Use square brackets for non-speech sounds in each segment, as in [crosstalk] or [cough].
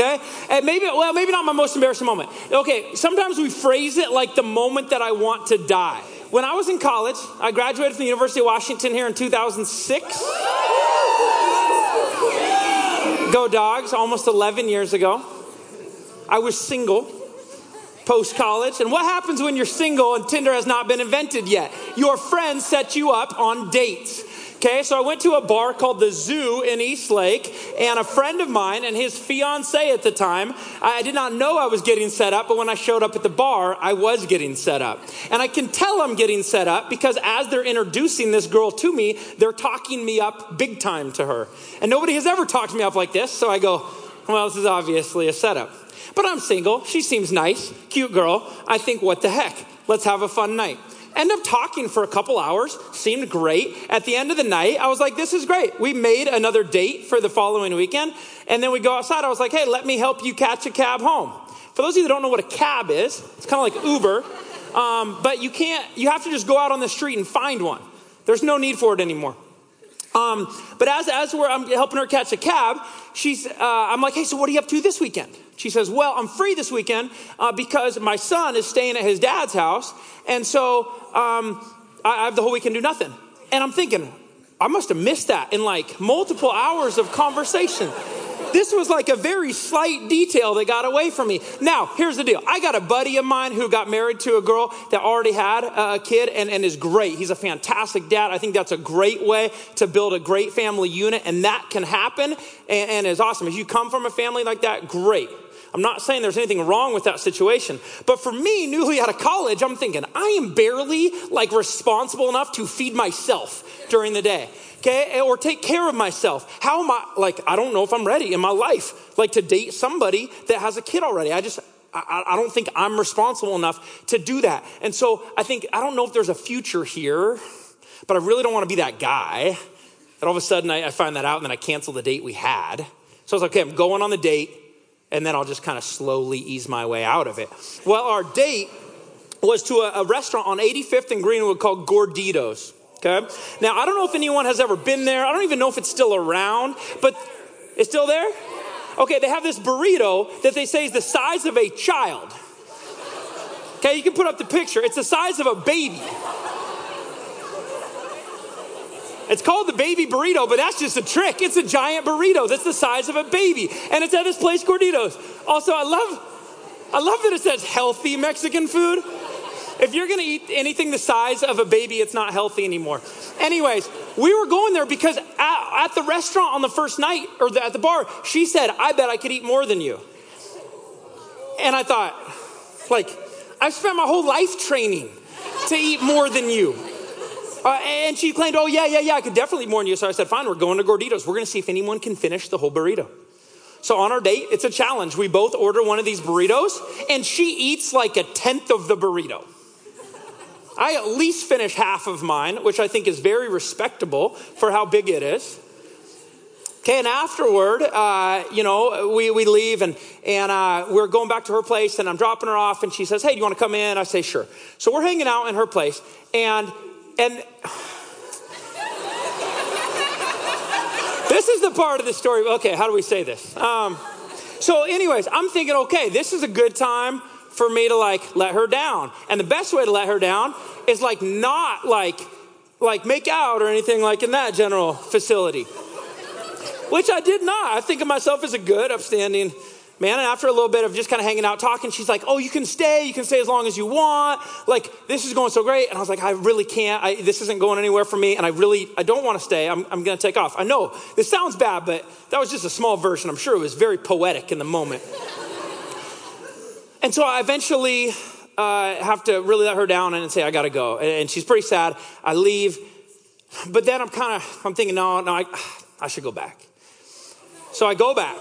Okay? And maybe, well, maybe not my most embarrassing moment. Okay, sometimes we phrase it like the moment that I want to die. When I was in college, I graduated from the University of Washington here in 2006. Go Dogs, almost 11 years ago. I was single post college. And what happens when you're single and Tinder has not been invented yet? Your friends set you up on dates. Okay, so I went to a bar called the Zoo in Eastlake, and a friend of mine and his fiance at the time, I did not know I was getting set up, but when I showed up at the bar, I was getting set up. And I can tell I'm getting set up because as they're introducing this girl to me, they're talking me up big time to her. And nobody has ever talked me up like this, so I go, well, this is obviously a setup. But I'm single. She seems nice, cute girl. I think, what the heck? Let's have a fun night. End up talking for a couple hours, seemed great. At the end of the night, I was like, this is great. We made another date for the following weekend. And then we go outside. I was like, hey, let me help you catch a cab home. For those of you that don't know what a cab is, it's kind of like Uber. Um, but you can't, you have to just go out on the street and find one. There's no need for it anymore. Um, but as, as we're, I'm helping her catch a cab, she's, uh, I'm like, hey, so what are you up to this weekend? She says, well, I'm free this weekend uh, because my son is staying at his dad's house. And so um, I, I have the whole weekend to do nothing. And I'm thinking, I must have missed that in like multiple hours of conversation. This was like a very slight detail that got away from me. Now, here's the deal. I got a buddy of mine who got married to a girl that already had a kid and, and is great. He's a fantastic dad. I think that's a great way to build a great family unit, and that can happen and, and is awesome. If you come from a family like that, great. I'm not saying there's anything wrong with that situation. But for me, newly out of college, I'm thinking, I am barely like responsible enough to feed myself during the day okay, eh, or take care of myself. How am I, like, I don't know if I'm ready in my life, like to date somebody that has a kid already. I just, I, I don't think I'm responsible enough to do that. And so I think, I don't know if there's a future here, but I really don't want to be that guy. And all of a sudden I, I find that out and then I cancel the date we had. So I was like, okay, I'm going on the date and then I'll just kind of slowly ease my way out of it. Well, our date was to a, a restaurant on 85th and Greenwood called Gorditos. Okay. Now, I don't know if anyone has ever been there. I don't even know if it's still around, but it's still there? Okay, they have this burrito that they say is the size of a child. Okay, you can put up the picture. It's the size of a baby. It's called the baby burrito, but that's just a trick. It's a giant burrito that's the size of a baby. And it's at this place, Gorditos. Also, I love I love that it says healthy Mexican food. If you're gonna eat anything the size of a baby, it's not healthy anymore. Anyways, we were going there because at, at the restaurant on the first night, or the, at the bar, she said, I bet I could eat more than you. And I thought, like, I've spent my whole life training to eat more than you. Uh, and she claimed, oh, yeah, yeah, yeah, I could definitely eat more than you. So I said, fine, we're going to Gorditos. We're going to see if anyone can finish the whole burrito. So on our date, it's a challenge. We both order one of these burritos, and she eats like a tenth of the burrito. I at least finish half of mine, which I think is very respectable for how big it is. Okay, and afterward, uh, you know, we, we leave and, and uh, we're going back to her place and I'm dropping her off and she says, hey, do you want to come in? I say, sure. So we're hanging out in her place and, and [sighs] this is the part of the story. Okay, how do we say this? Um, so anyways, I'm thinking, okay, this is a good time for me to like let her down. And the best way to let her down is like not like like make out or anything like in that general facility. Which I did not. I think of myself as a good, upstanding man. And after a little bit of just kind of hanging out, talking, she's like, "Oh, you can stay. You can stay as long as you want. Like this is going so great." And I was like, "I really can't. I, this isn't going anywhere for me. And I really, I don't want to stay. I'm, I'm going to take off. I know this sounds bad, but that was just a small version. I'm sure it was very poetic in the moment." And so I eventually uh, have to really let her down and say, I gotta go. And she's pretty sad. I leave. But then I'm kind of, I'm thinking, no, no, I, I should go back. So I go back.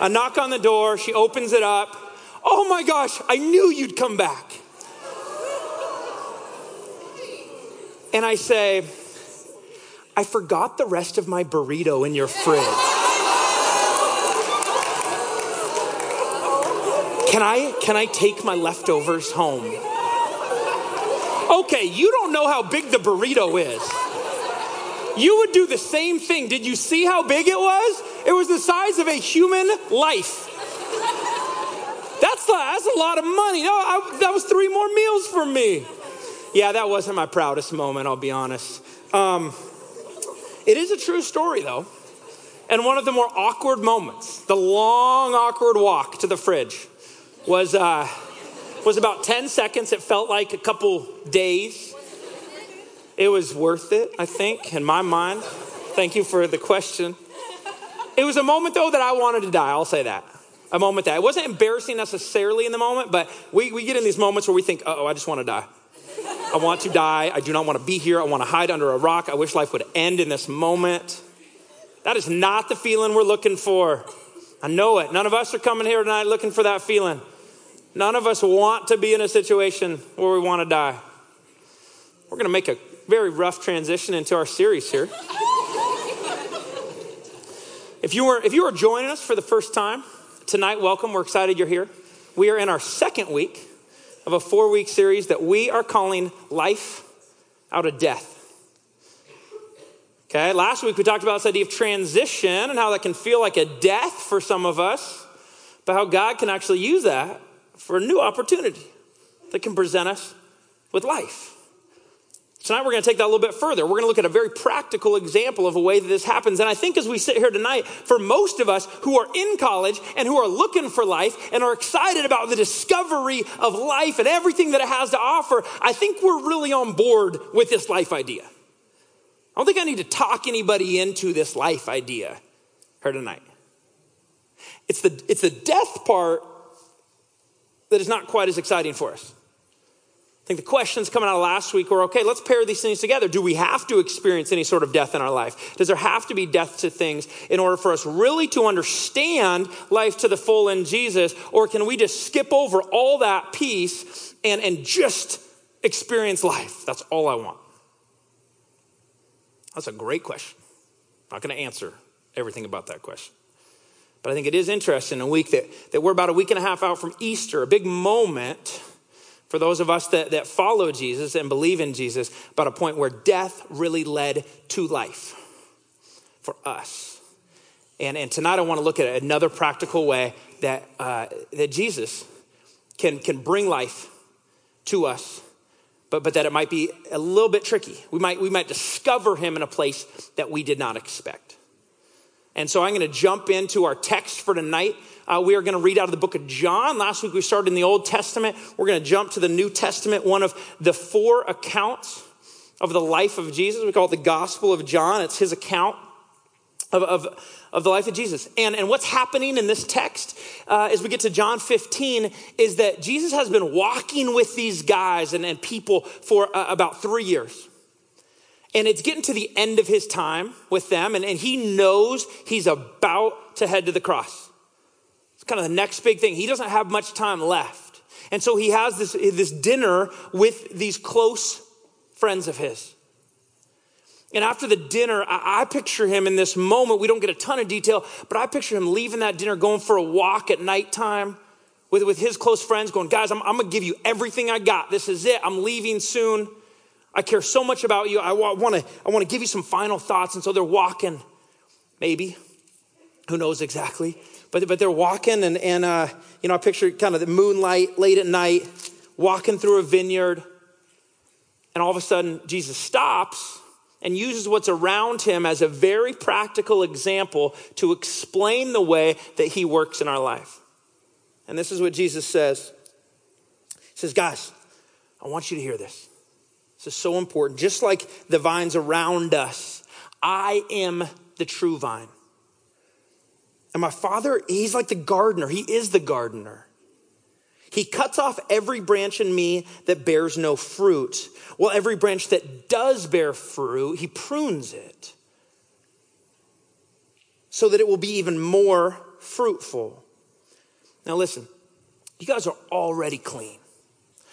I knock on the door. She opens it up. Oh my gosh, I knew you'd come back. and I say, I forgot the rest of my burrito in your fridge. Can I can I take my leftovers home? Okay, you don't know how big the burrito is. You would do the same thing. Did you see how big it was? It was the size of a human life. That's, that's a lot of money. No, I, that was three more meals for me. Yeah, that wasn't my proudest moment, I'll be honest. Um, it is a true story, though. And one of the more awkward moments, the long, awkward walk to the fridge, was, uh, was about 10 seconds. It felt like a couple days. It was worth it, I think, in my mind. Thank you for the question. It was a moment, though, that I wanted to die. I'll say that. A moment that it wasn't embarrassing necessarily in the moment, but we, we get in these moments where we think, oh, I just want to die. I want to die. I do not want to be here. I want to hide under a rock. I wish life would end in this moment. That is not the feeling we're looking for. I know it. None of us are coming here tonight looking for that feeling. None of us want to be in a situation where we want to die. We're going to make a very rough transition into our series here. if you were if you are joining us for the first time tonight, welcome. We're excited you're here. We are in our second week of a four week series that we are calling Life Out of Death. Okay, last week we talked about this idea of transition and how that can feel like a death for some of us, but how God can actually use that for a new opportunity that can present us with life. Tonight, we're going to take that a little bit further. We're going to look at a very practical example of a way that this happens. And I think as we sit here tonight, for most of us who are in college and who are looking for life and are excited about the discovery of life and everything that it has to offer, I think we're really on board with this life idea. I don't think I need to talk anybody into this life idea here tonight. It's the, it's the death part that is not quite as exciting for us. I think the questions coming out of last week were okay, let's pair these things together. Do we have to experience any sort of death in our life? Does there have to be death to things in order for us really to understand life to the full in Jesus? Or can we just skip over all that piece and, and just experience life? That's all I want. That's a great question. I'm not going to answer everything about that question. But I think it is interesting a week that, that we're about a week and a half out from Easter, a big moment for those of us that, that follow Jesus and believe in Jesus, about a point where death really led to life for us. And, and tonight I want to look at another practical way that, uh, that Jesus can, can bring life to us, but, but that it might be a little bit tricky. We might, we might discover him in a place that we did not expect. And so I'm going to jump into our text for tonight. Uh, we are going to read out of the book of John. Last week we started in the Old Testament. We're going to jump to the New Testament, one of the four accounts of the life of Jesus. We call it the Gospel of John. It's his account of, of, of the life of Jesus. And, and what's happening in this text uh, as we get to John 15 is that Jesus has been walking with these guys and, and people for uh, about three years. And it's getting to the end of his time with them, and, and he knows he's about to head to the cross. It's kind of the next big thing. He doesn't have much time left. And so he has this, this dinner with these close friends of his. And after the dinner, I, I, picture him in this moment. We don't get a ton of detail, but I picture him leaving that dinner, going for a walk at nighttime with, with his close friends, going, Guys, I'm, I'm going to give you everything I got. This is it. I'm leaving soon. I care so much about you. I want to I want to give you some final thoughts. And so they're walking, maybe. Who knows exactly? But, but they're walking, and, and uh, you know, I picture kind of the moonlight late at night, walking through a vineyard. And all of a sudden, Jesus stops and uses what's around him as a very practical example to explain the way that he works in our life. And this is what Jesus says He says, Guys, I want you to hear this. This is so important. Just like the vines around us, I am the true vine. And my father, he's like the gardener. He is the gardener. He cuts off every branch in me that bears no fruit. Well, every branch that does bear fruit, he prunes it so that it will be even more fruitful. Now, listen, you guys are already clean.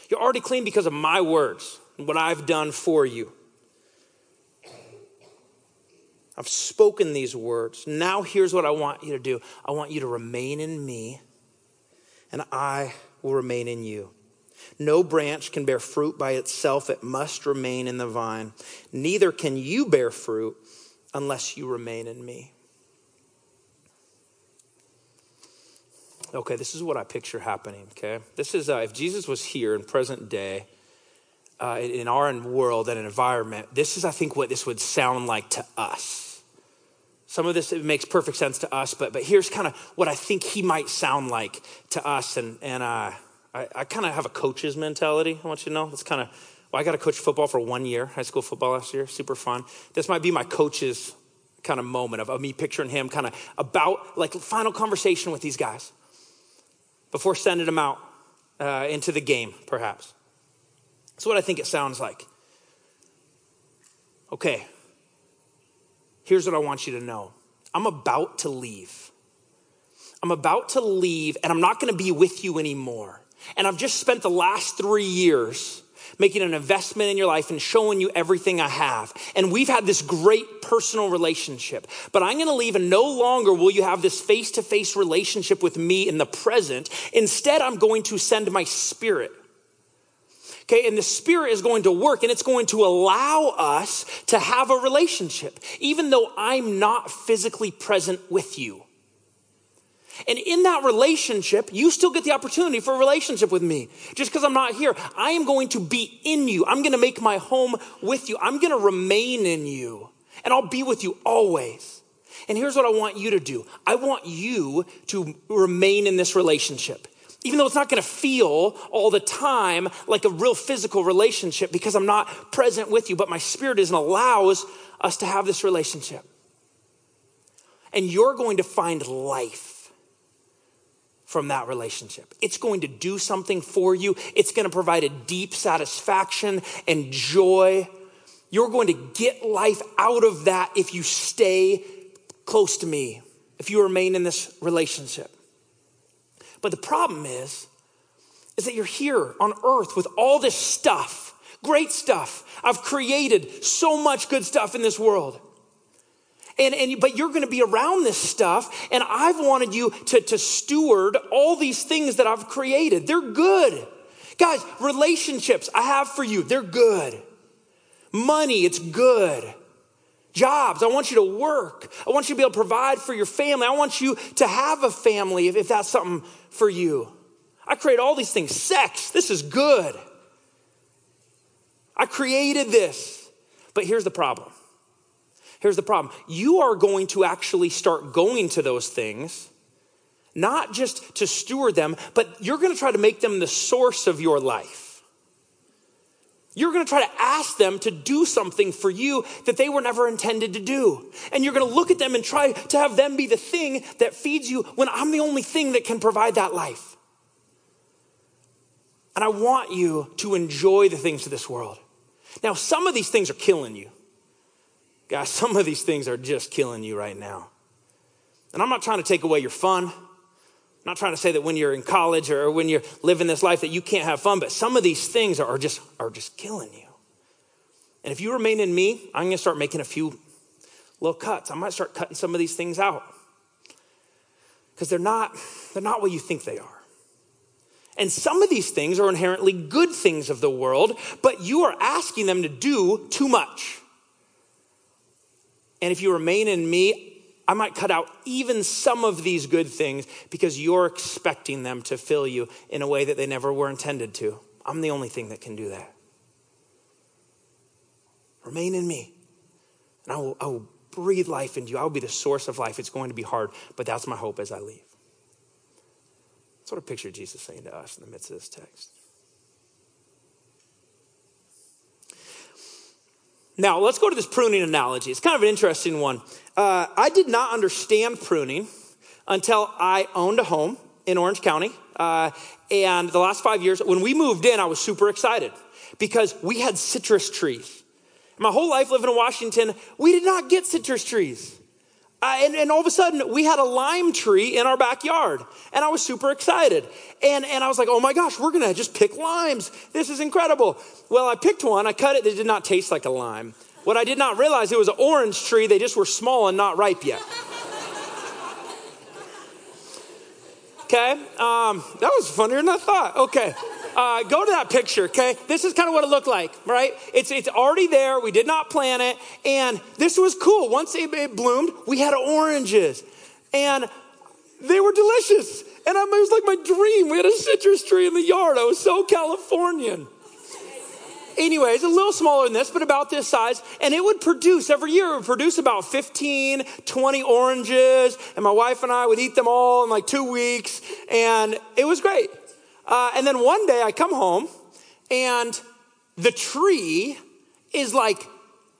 You're already clean because of my words what I've done for you. I've spoken these words. Now, here's what I want you to do I want you to remain in me, and I will remain in you. No branch can bear fruit by itself, it must remain in the vine. Neither can you bear fruit unless you remain in me. Okay, this is what I picture happening, okay? This is, uh, if Jesus was here in present day, uh, in our world and environment, this is, I think, what this would sound like to us. Some of this it makes perfect sense to us, but but here's kind of what I think he might sound like to us. And and uh, I, I kind of have a coach's mentality. I want you to know. It's kind of well, I got to coach football for one year, high school football last year, super fun. This might be my coach's kind of moment of, of me picturing him kind of about like final conversation with these guys before sending them out uh, into the game, perhaps. That's what I think it sounds like. Okay, here's what I want you to know I'm about to leave. I'm about to leave, and I'm not to be with you anymore. And I've just spent the last three years making an investment in your life and showing you everything I have. And we've had this great personal relationship. But I'm going to leave, and no longer will you have this face to face relationship with me in the present. Instead, I'm going to send my spirit. Okay, and the Spirit is going to work and it's going to allow us to have a relationship, even though I'm not physically present with you. And in that relationship, you still get the opportunity for a relationship with me. Just because I'm not here, I am going to be in you. I'm going to make my home with you. I'm going to remain in you. And I'll be with you always. And here's what I want you to do I want you to remain in this relationship even though it's not going to feel all the time like a real physical relationship because I'm not present with you, but my spirit is and allows us to have this relationship. And you're going to find life from that relationship. It's going to do something for you, it's going to provide a deep satisfaction and joy. You're going to get life out of that if you stay close to me, if you remain in this relationship. But the problem is, is that you're here on earth with all this stuff, great stuff. I've created so much good stuff in this world. And, and but you're going to be around this stuff, and I've wanted you to, to steward all these things that I've created. They're good. Guys, relationships I have for you, they're good. Money, it's good. Jobs, I want you to work. I want you to be able to provide for your family. I want you to have a family if, if that's something for you. I create all these things. Sex, this is good. I created this. But here's the problem. Here's the problem. You are going to actually start going to those things, not just to steward them, but you're going to try to make them the source of your life. You're going to try to ask them to do something for you that they were never intended to do. And you're going to look at them and try to have them be the thing that feeds you when I'm the only thing that can provide that life. And I want you to enjoy the things of this world. Now, some of these things are killing you. Guys, [laughs] some of these things are just killing you right now. And I'm not trying to take away your fun. I'm not trying to say that when you're in college or when you're living this life that you can't have fun, but some of these things are just, are just killing you. And if you remain in me, I'm going to start making a few little cuts. I might start cutting some of these things out because they're not, they're not what you think they are. And some of these things are inherently good things of the world, but you are asking them to do too much. And if you remain in me, I might cut out even some of these good things because you're expecting them to fill you in a way that they never were intended to. I'm the only thing that can do that. Remain in me, and I will, I will breathe life into you. I will be the source of life. It's going to be hard, but that's my hope as I leave. That's what I picture Jesus saying to us in the midst of this text. Now, let's go to this pruning analogy. It's kind of an interesting one. Uh, I did not understand pruning until I owned a home in Orange County. Uh, and the last five years, when we moved in, I was super excited because we had citrus trees. My whole life living in Washington, we did not get citrus trees. Uh, and, and, all of a sudden, we had a lime tree in our backyard. And I was super excited. And, and I was like, oh my gosh, we're going to just pick limes. This is incredible. Well, I picked one. I cut it. It did not taste like a lime. What I did not realize, it was an orange tree. They just were small and not ripe yet. [laughs] Okay, um, that was funnier than I thought. Okay, uh, go to that picture. Okay, this is kind of what it looked like, right? It's it's already there. We did not plant it, and this was cool. Once it, it bloomed, we had oranges, and they were delicious. And I, it was like my dream. We had a citrus tree in the yard. I was so Californian. Anyways, a little smaller than this, but about this size. And it would produce every year, it would produce about 15, 20 oranges. And my wife and I would eat them all in like two weeks. And it was great. Uh, and then one day I come home and the tree is like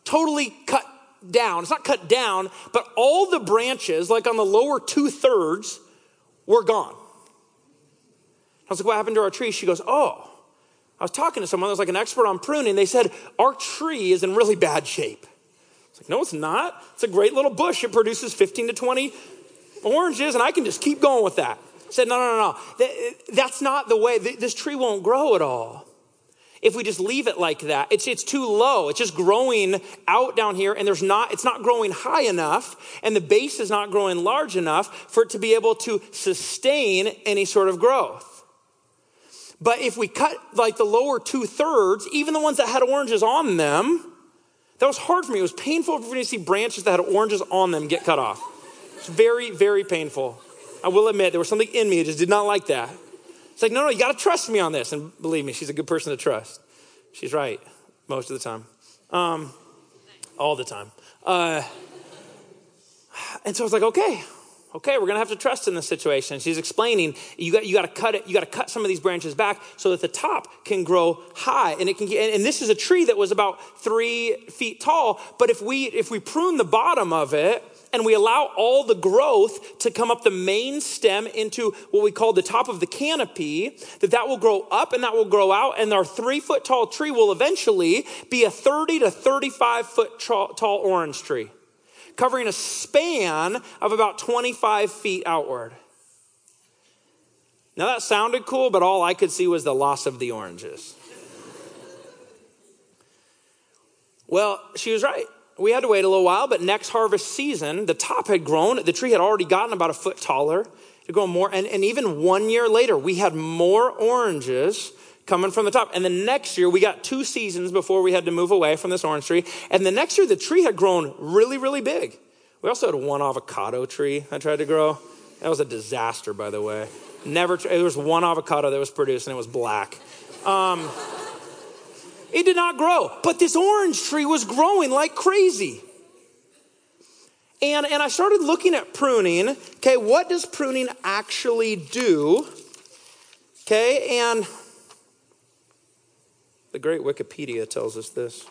totally cut down. It's not cut down, but all the branches, like on the lower two thirds, were gone. I was like, What happened to our tree? She goes, Oh, I was talking to someone that was like an expert on pruning. They said, Our tree is in really bad shape. It's like, No, it's not. It's a great little bush. It produces 15 to 20 oranges, and I can just keep going with that. Said, No, no, no, no. That's not the way. This tree won't grow at all if we just leave it like that. It's, it's too low. It's just growing out down here and there's not, it's not growing high enough and the base is not growing large enough for it to be able to sustain any sort of growth. But if we cut like the lower two thirds, even the ones that had oranges on them, that was hard for me. It was painful for me to see branches that had oranges on them get cut off. It's very, very painful. I will admit there was something in me that just did not like that. It's like, no, no, you got to trust me on this. And believe me, she's a good person to trust. She's right most of the time, um, all the time. Uh, and so I was like, okay, okay, we're gonna have to trust in this situation. She's explaining you got you got to cut it, you got to cut some of these branches back so that the top can grow high, and it can. And, and this is a tree that was about three feet tall. But if we if we prune the bottom of it and we allow all the growth to come up the main stem into what we call the top of the canopy, that that will grow up and that will grow out, and our three foot tall tree will eventually be a 30 to 35 foot tall orange tree covering a span of about 25 feet outward. Now that sounded cool, but all I could see was the loss of the oranges. well, she was right. We had to wait a little while, but next harvest season, the top had grown. The tree had already gotten about a foot taller. It grown more. And, and even one year later, we had more oranges coming from the top. And the next year, we got two seasons before we had to move away from this orange tree. And the next year, the tree had grown really, really big. We also had one avocado tree I tried to grow. That was a disaster, by the way. Never, there was one avocado that was produced and it was black. Um, it did not grow, but this orange tree was growing like crazy. And, and I started looking at pruning. Okay, what does pruning actually do? Okay, and the great Wikipedia tells us this.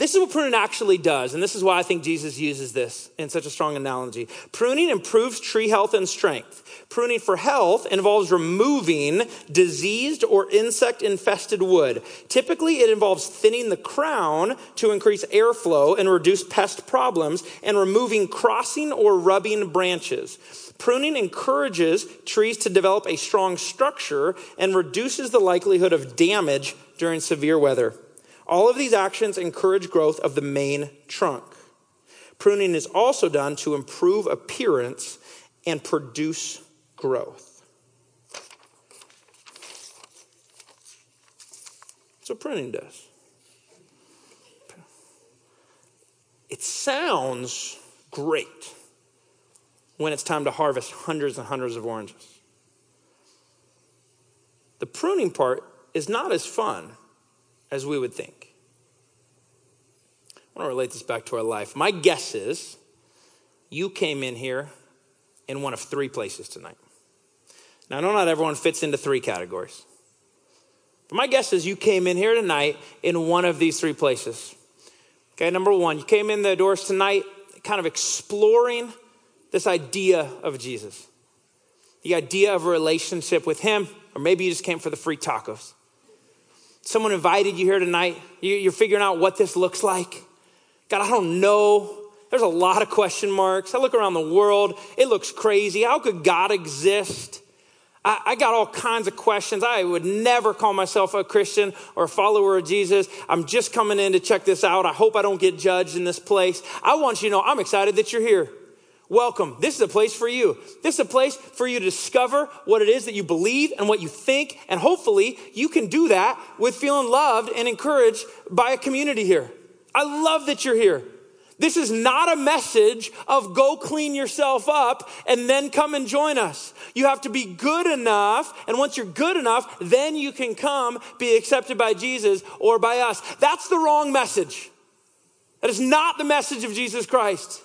This is what pruning actually does, and this is why I think Jesus uses this in such a strong analogy. Pruning improves tree health and strength. Pruning for health involves removing diseased or insect infested wood. Typically, it involves thinning the crown to increase airflow and reduce pest problems, and removing crossing or rubbing branches. Pruning encourages trees to develop a strong structure and reduces the likelihood of damage during severe weather. All of these actions encourage growth of the main trunk. Pruning is also done to improve appearance and produce growth. What pruning does. It sounds great when it's time to harvest hundreds and hundreds of oranges. The pruning part is not as fun as we would think. Want to relate this back to our life. My guess is you came in here in one of three places tonight. Now, I know not everyone fits into three categories, but my guess is you came in here tonight in one of these three places. Okay, number one, you came in the doors tonight kind of exploring this idea of Jesus, the idea of a relationship with Him, or maybe you just came for the free tacos. Someone invited you here tonight. You're figuring out what this looks like. God, I don't know. There's a lot of question marks. I look around the world, it looks crazy. How could God exist? I, I, got all kinds of questions. I would never call myself a Christian or a follower of Jesus. I'm just coming in to check this out. I hope I don't get judged in this place. I want you to know I'm excited that you're here. Welcome. This is a place for you. This is a place for you to discover what it is that you believe and what you think. And hopefully you can do that with feeling loved and encouraged by a community here. I love that you're here. This is not a message of go clean yourself up and then come and join us. You have to be good enough. And once you're good enough, then you can come be accepted by Jesus or by us. That's the wrong message. That is not the message of Jesus Christ.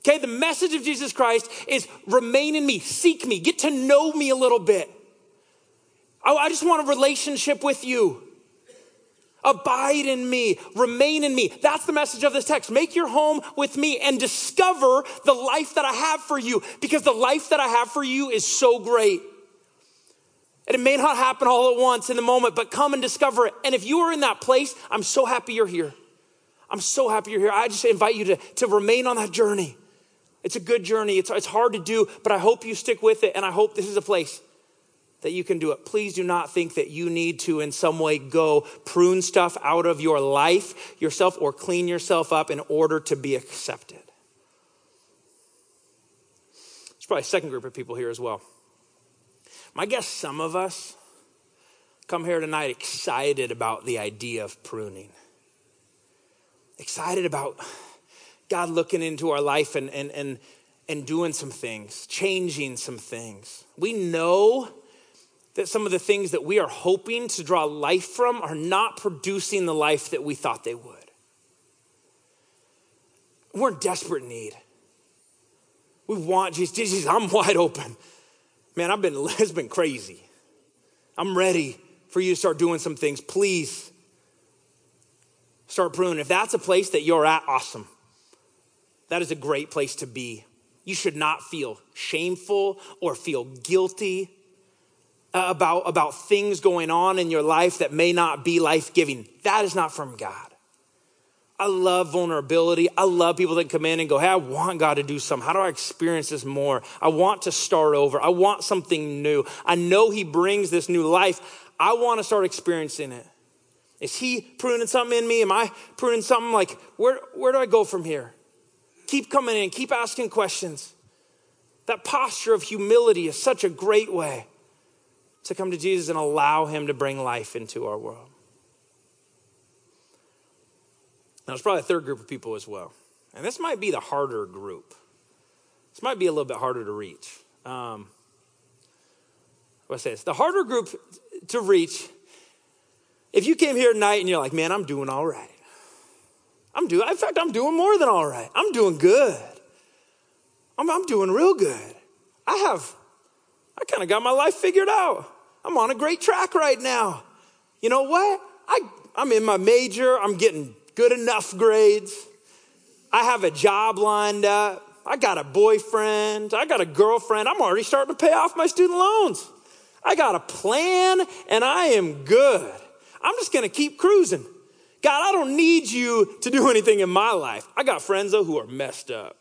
Okay, the message of Jesus Christ is remain in me, seek me, get to know me a little bit. I, just want a relationship with you. Abide in me, remain in me. That's the message of this text. Make your home with me and discover the life that I have for you because the life that I have for you is so great. And it may not happen all at once in the moment, but come and discover it. And if you are in that place, I'm so happy you're here. I'm so happy you're here. I just invite you to, to remain on that journey. It's a good journey. It's, it's hard to do, but I hope you stick with it. And I hope this is a place that you can do it. Please do not think that you need to, in some way, go prune stuff out of your life yourself or clean yourself up in order to be accepted. There's probably a second group of people here as well. My guess some of us come here tonight excited about the idea of pruning, excited about God looking into our life and, and, and, and doing some things, changing some things. We know that some of the things that we are hoping to draw life from are not producing the life that we thought they would. We're in desperate need. We want Jesus. Jesus, I'm wide open. Man, I've been, [laughs] it's been crazy. I'm ready for you to start doing some things. Please start pruning. If that's a place that you're at, awesome. That is a great place to be. You should not feel shameful or feel guilty Uh, about, about things going on in your life that may not be life giving. That is not from God. I love vulnerability. I love people that come in and go, Hey, I want God to do something. How do I experience this more? I want to start over. I want something new. I know He brings this new life. I want to start experiencing it. Is He pruning something in me? Am I pruning something? Like, where, where do I go from here? Keep coming in, keep asking questions. That posture of humility is such a great way to come to Jesus and allow Him to bring life into our world. Now, there's probably a third group of people as well. And this might be the harder group. This might be a little bit harder to reach. Um, what I say this? The harder group to reach, if you came here tonight and you're like, man, I'm doing all right. I'm doing, in fact, I'm doing more than all right. I'm doing good. I'm, I'm doing real good. I have I kind of got my life figured out. I'm on a great track right now. You know what? I, I'm in my major. I'm getting good enough grades. I have a job lined up. I got a boyfriend. I got a girlfriend. I'm already starting to pay off my student loans. I got a plan and I am good. I'm just going to keep cruising. God, I don't need you to do [laughs] anything in my life. I got friends though who are messed up.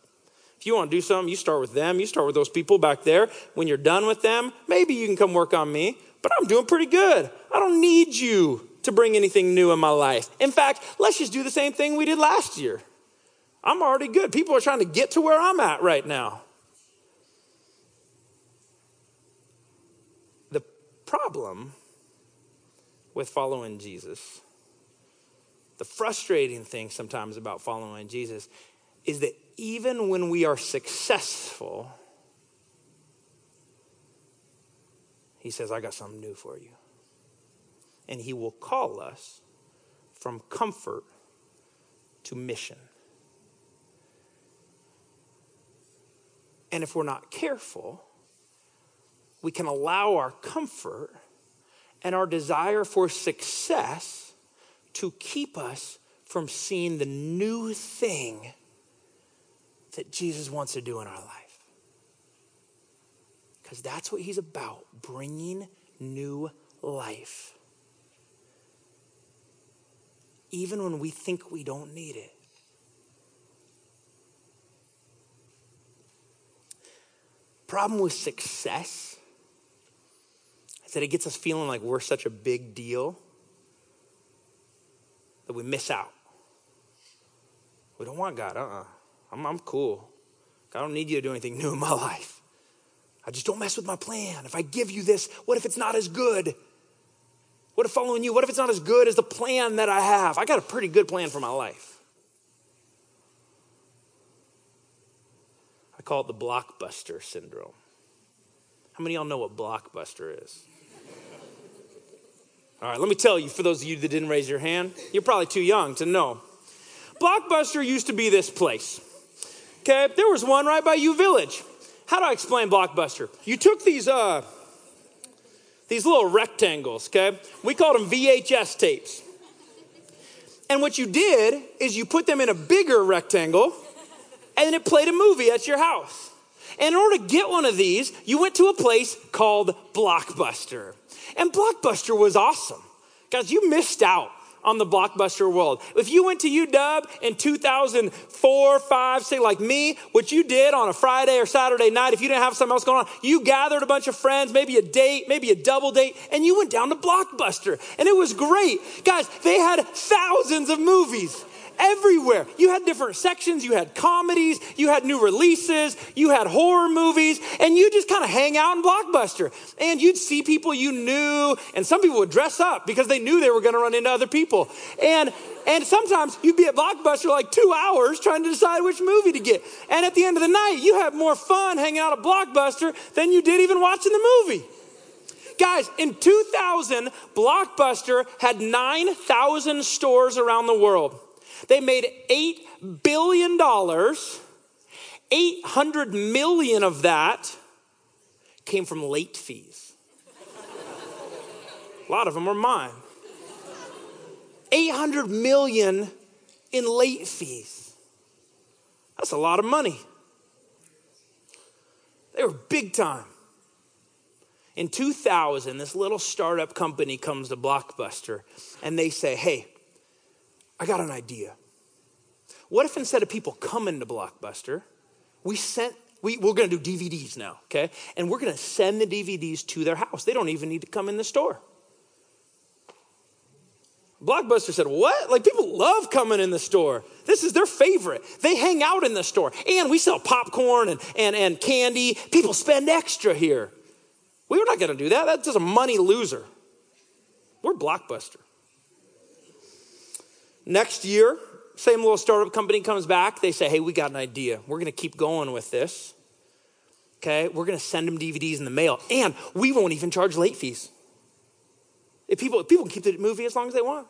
If you want to do something, you start with them. You start with those people back there. When you're done with them, maybe you can come work on me, but I'm doing pretty good. I don't need you to bring anything new in my life. In fact, let's just do the same thing we did last year. I'm already good. People are trying to get to where I'm at right now. The problem with following Jesus, the frustrating thing sometimes about following Jesus, is that even when we are successful, he says, I got something new for you. And he will call us from comfort to mission. And if we're not careful, we can allow our comfort and our desire for success to keep us from seeing the new thing that Jesus wants to do in our life. Because that's what he's about bringing new life. Even when we think we don't need it. Problem with success is that it gets us feeling like we're such a big deal that we miss out. We don't want God. Uh uh-uh. uh. I'm, I'm cool. I don't need you to do anything [laughs] new in my life. I just don't mess with my plan. If I give you this, what if it's not as good? What if following you, what if it's not as good as the plan that I have? I got a pretty good plan for my life. I call it the blockbuster syndrome. How many of y'all know what blockbuster is? All right, let me tell you, for those of you that didn't raise your hand, you're probably too young to know. Blockbuster used to be this place. Okay, there was one right by U Village. How do I explain Blockbuster? You took these uh these little rectangles, okay? We called them VHS tapes. And what you did is you put them in a bigger rectangle and it played a movie at your house. And in order to get one of these, you went to a place called Blockbuster. And Blockbuster was awesome. Guys, you missed out on the blockbuster world. If you went to UW in 2004, 5, say like me, what you did on a Friday or Saturday night, if you didn't have something else going on, you gathered a bunch of friends, maybe a date, maybe a double date, and you went down to Blockbuster. And it was great. Guys, they had thousands of movies everywhere. You had different sections, you had comedies, you had new releases, you had horror movies, and you just kind of hang out in Blockbuster. And you'd see people you knew, and some people would dress up because they knew they were going to run into other people. And and sometimes you'd be at Blockbuster like two hours trying to decide which movie to get. And at the end of the night, you had more fun hanging out at Blockbuster than you did even watching the movie. Guys, in 2000, Blockbuster had 9,000 stores around the world. They made $8 billion. 800 million of that came from late fees. A lot of them were mine. 800 million in late fees. That's a lot of money. They were big time. In 2000, this little startup company comes to Blockbuster and they say, Hey, I got an idea. What if instead of people coming to Blockbuster, we sent we, we're going to do DVDs now, okay? And we're going to send the DVDs to their house. They don't even need to come in the store. Blockbuster said, What? Like, people love coming in the store. This is their favorite. They hang out in the store. And we sell popcorn and, and, and candy. People spend extra here. We were not going to do that. That's just a money loser. We're Blockbuster. Next year, same little startup company comes back. They say, hey, we got an idea. We're going to keep going with this. Okay, we're going to send them DVDs in the mail, and we won't even charge late fees. If people, people can keep the movie as long as they want.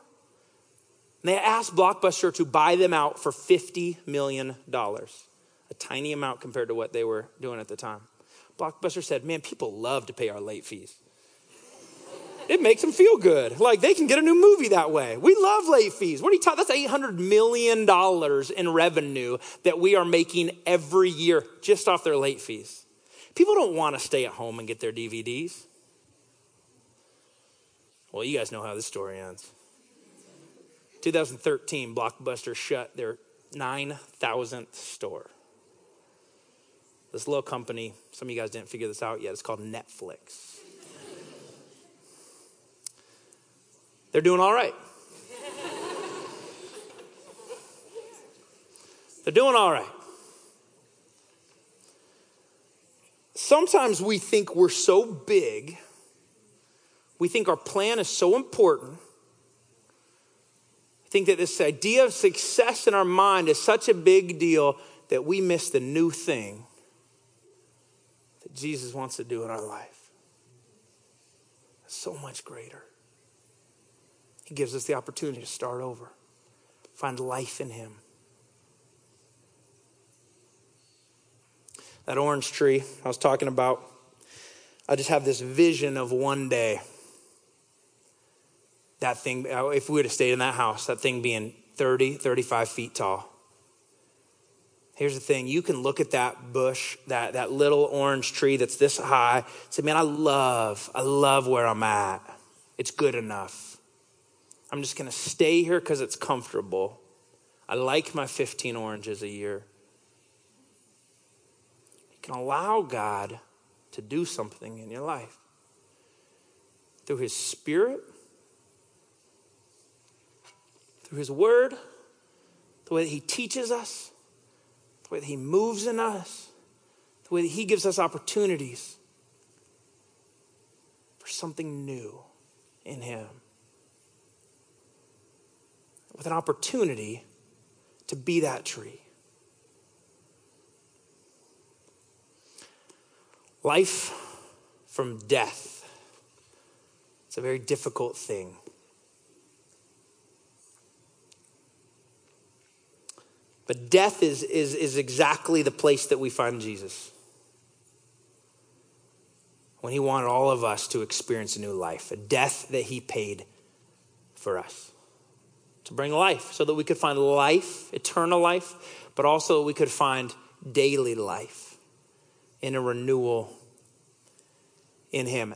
And they asked Blockbuster to buy them out for $50 million, a tiny amount compared to what they were doing at the time. Blockbuster said, man, people love to pay our late fees it makes them feel good. Like they can get a new movie that way. We love late fees. What are you talking? That's $800 million in revenue that we are making every year just off their late fees. People don't want to stay at home and get their DVDs. Well, you guys know how this story ends. 2013, Blockbuster shut their 9,000th store. This little company, some of you guys didn't figure this out yet, it's called Netflix. They're doing all right. They're doing all right. Sometimes we think we're so big, we think our plan is so important. I think that this idea of success in our mind is such a big deal that we miss the new thing that Jesus wants to do in our life. so much greater. He gives us the opportunity to start over, find life in Him. That orange tree I was talking about, I just have this vision of one day that thing, uh, if we would have stayed in that house, that thing being 30, 35 feet tall. Here's the thing you can look at that bush, that, that little orange tree that's this high, say, man, I love, I love where I'm at. It's good enough. I'm just going to stay here because it's comfortable. I like my 15 oranges a year. You can allow God to do something in your life. through His Spirit, through His Word, the way that He teaches us, the way that He moves in us, the way that He gives us opportunities for something new in Him. With an opportunity to be that tree. Life from death. It's a very difficult thing. But death is, is, is exactly the place that we find Jesus. When he wanted all of us to experience a new life, a death that he paid for us to bring life so that we could find life, eternal life, but also we could find daily life in a renewal in Him.